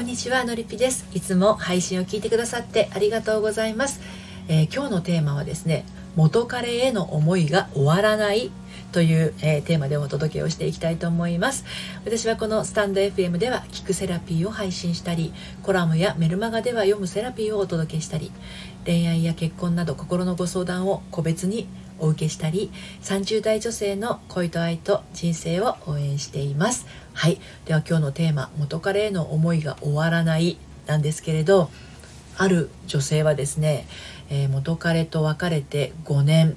こんにちはのりぴです。いつも配信を聞いてくださってありがとうございます、えー、今日のテーマはですね元彼への思いが終わらないという、えー、テーマでお届けをしていきたいと思います。私はこのスタンド FM では聞くセラピーを配信したりコラムやメルマガでは読むセラピーをお届けしたり恋愛や結婚など心のご相談を個別にお受けしたり30代女性の恋と愛と人生を応援しています。はい。では今日のテーマ元彼への思いが終わらないなんですけれどある女性はですね、えー、元彼と別れて5年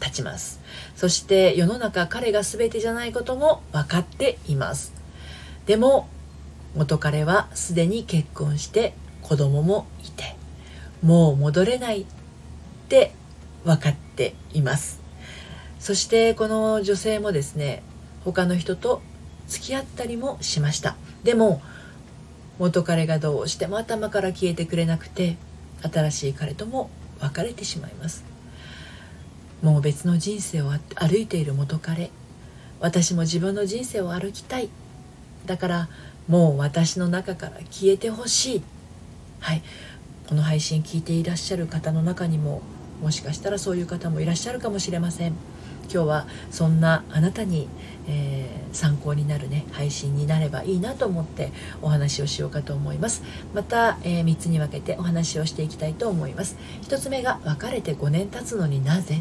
経ちます。そして世の中彼が全てじゃないことも分かっています。でも元彼はすでに結婚して子供もいてもう戻れないって分かっています。そしてこの女性もですね他の人と付き合ったりもしました。でも元彼がどうしても頭から消えてくれなくて新しい彼とも別れてしまいます。もう別の人生を歩いている元彼。私も自分の人生を歩きたい。だからもう私の中から消えてほしい。はい。この配信聞いていらっしゃる方の中にももしかしたらそういう方もいらっしゃるかもしれません。今日はそんなあなたに、えー、参考になるね配信になればいいなと思ってお話をしようかと思います。また、えー、3つに分けてお話をしていきたいと思います。1つ目が別れて5年経つのになぜ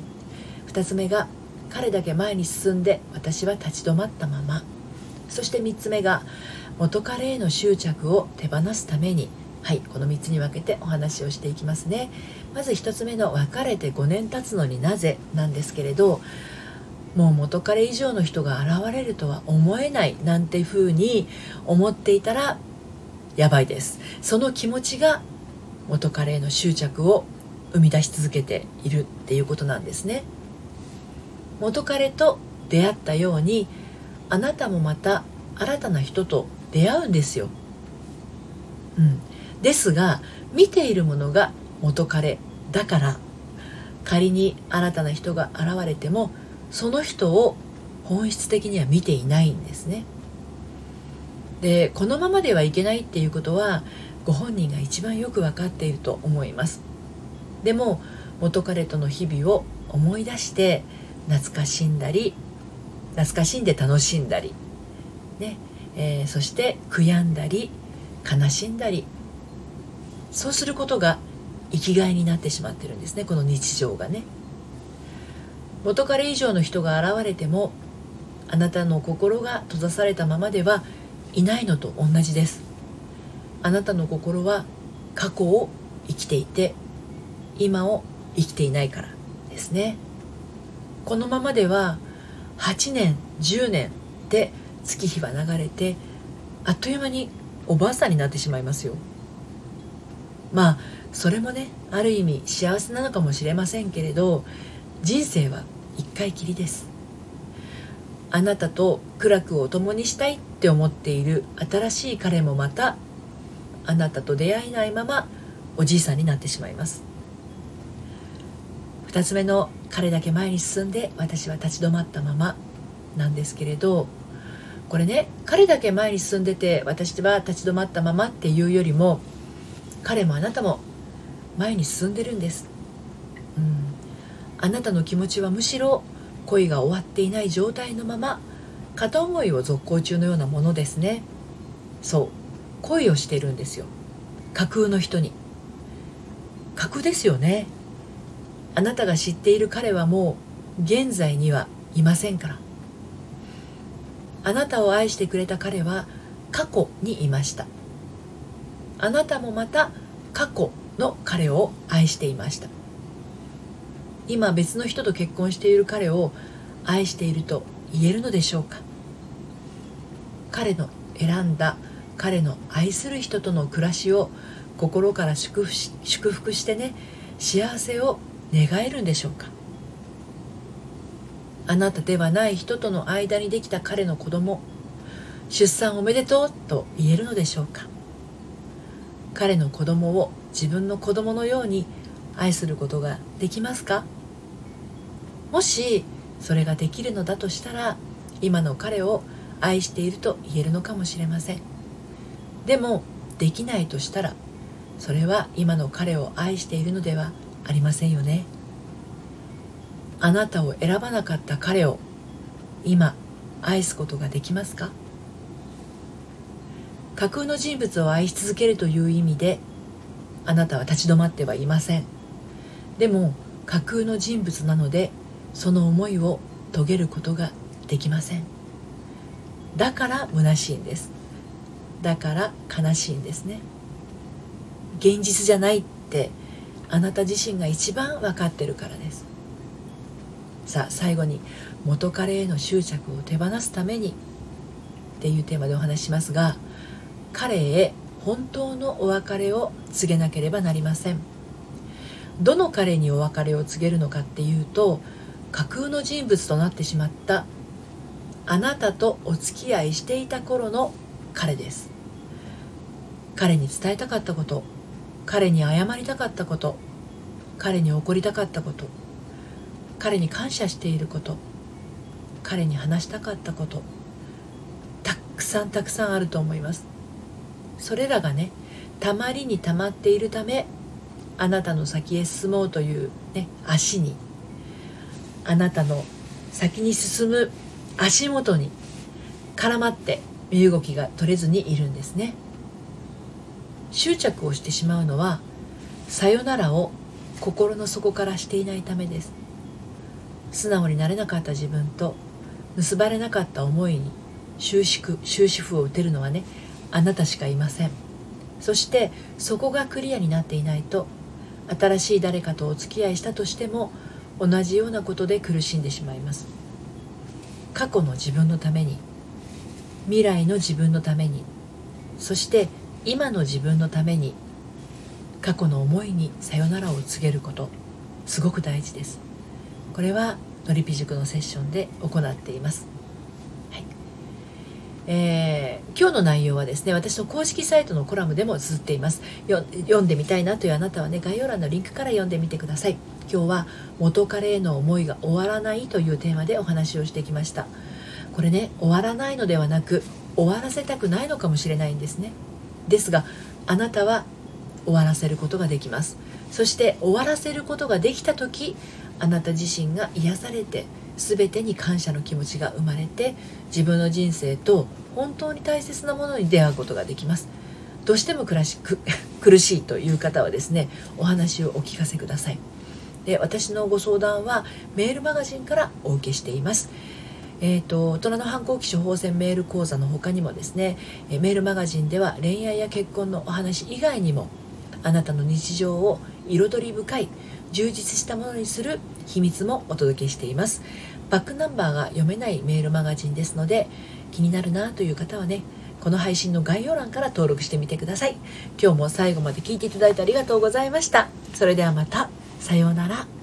？2つ目が彼だけ前に進んで私は立ち止まったまま。そして3つ目が元彼への執着を手放すためにはいこの3つに分けてお話をしていきますね。まず1つ目の別れて5年経つのになぜなんですけれどもう元彼以上の人が現れるとは思えないなんて風に思っていたらやばいです。その気持ちが元彼への執着を生み出し続けているっていうことなんですね。元彼と出会ったようにあなたもまた新たな人と出会うんですよ、うん、ですが見ているものが元彼だから仮に新たな人が現れてもその人を本質的には見ていないんですね。でこのままではいけないっていうことはご本人が一番よく分かっていると思います。でも元彼との日々を思い出して懐かしんだり懐かしんで楽しんだり、ねえー、そして悔やんだり悲しんだりそうすることが生きがいになってしまってるんですね。この日常がね。元彼以上の人が現れてもあなたの心が閉ざされたままではいないのと同じです。あなたの心は過去を生きていて今を生きていないからですね。このままでは8年10年で月日は流れてあっという間におばあさんになってしまいますよ。まあそれもねある意味幸せなのかもしれませんけれど人生は一回きりです。あなたと苦楽を共にしたいって思っている新しい彼もまたあなたと出会えないままおじいさんになってしまいます。2つ目の彼だけ前に進んで私は立ち止まったままなんですけれどこれね彼だけ前に進んでて私は立ち止まったままっていうよりも彼もあなたも前に進んでるんです、うん、あなたの気持ちはむしろ恋が終わっていない状態のまま片思いを続行中のようなものですね。そう。恋をしてるんですよ。架空の人に。架空ですよね。あなたが知っている彼はもう現在にはいませんから。あなたを愛してくれた彼は過去にいました。あなたもまた過去の彼を愛していました。今別の人と結婚している彼を愛していると言えるのでしょうか。彼の選んだ彼の愛する人との暮らしを心から祝福し祝福してね幸せを願えるんでしょうか。あなたではない人との間にできた彼の子供出産おめでとうと言えるのでしょうか。彼の子供を自分の子供のように愛することができますか？もしそれができるのだとしたら今の彼を愛していると言えるのかもしれません。でもできないとしたらそれは今の彼を愛しているのではありませんよね。あなたを選ばなかった彼を今愛すことができますか？架空の人物を愛し続けるという意味であなたは立ち止まってはいません。でも架空の人物なのでその思いを遂げることができません。だから虚しいんです。だから悲しいんですね。現実じゃないってあなた自身が一番分かってるからです。さあ最後に元彼への執着を手放すためにっていうテーマでお話ししますが彼へ本当のお別れを告げなければなりません。どの彼にお別れを告げるのかっていうと架空の人物となってしまったあなたとお付き合いしていた頃の彼です。彼に伝えたかったこと彼に謝りたかったこと彼に怒りたかったこと彼に感謝していること彼に話したかったことたくさんたくさんあると思います。それらがねたまりにたまっているためあなたの先へ進もうという、ね、足にあなたの先に進む足元に絡まって身動きが取れずにいるんですね。執着をしてしまうのはさよならを心の底からしていないためです。素直になれなかった自分と結ばれなかった思いに終止終止符を打てるのはねあなたしかいません。そしてそこがクリアになっていないと新しい誰かとお付き合いしたとしても同じようなことで苦しんでしまいます。過去の自分のために未来の自分のためにそして今の自分のために過去の思いにさよならを告げることすごく大事です。これはのりぴ塾のセッションで行っています。えー、今日の内容はですね私の公式サイトのコラムでも綴っています。読んでみたいなというあなたはね概要欄のリンクから読んでみてください。今日は元彼への思いが終わらないというテーマでお話をしてきました。これね終わらないのではなく終わらせたくないのかもしれないんですね。ですがあなたは終わらせることができます。そして終わらせることができた時あなた自身が癒されて全てに感謝の気持ちが生まれて自分の人生と本当に大切なものに出会うことができます。どうしても苦しく 苦しいという方はですねお話をお聞かせください。で私のご相談はメールマガジンからお受けしています。えーと、大人の反抗期処方箋メール講座の他にもですね、えメールマガジンでは恋愛や結婚のお話以外にもあなたの日常を彩り深い充実したものにする秘密もお届けしています。バックナンバーが読めないメールマガジンですので気になるなという方はねこの配信の概要欄から登録してみてください。今日も最後まで聞いていただいてありがとうございました。それではまた。さようなら。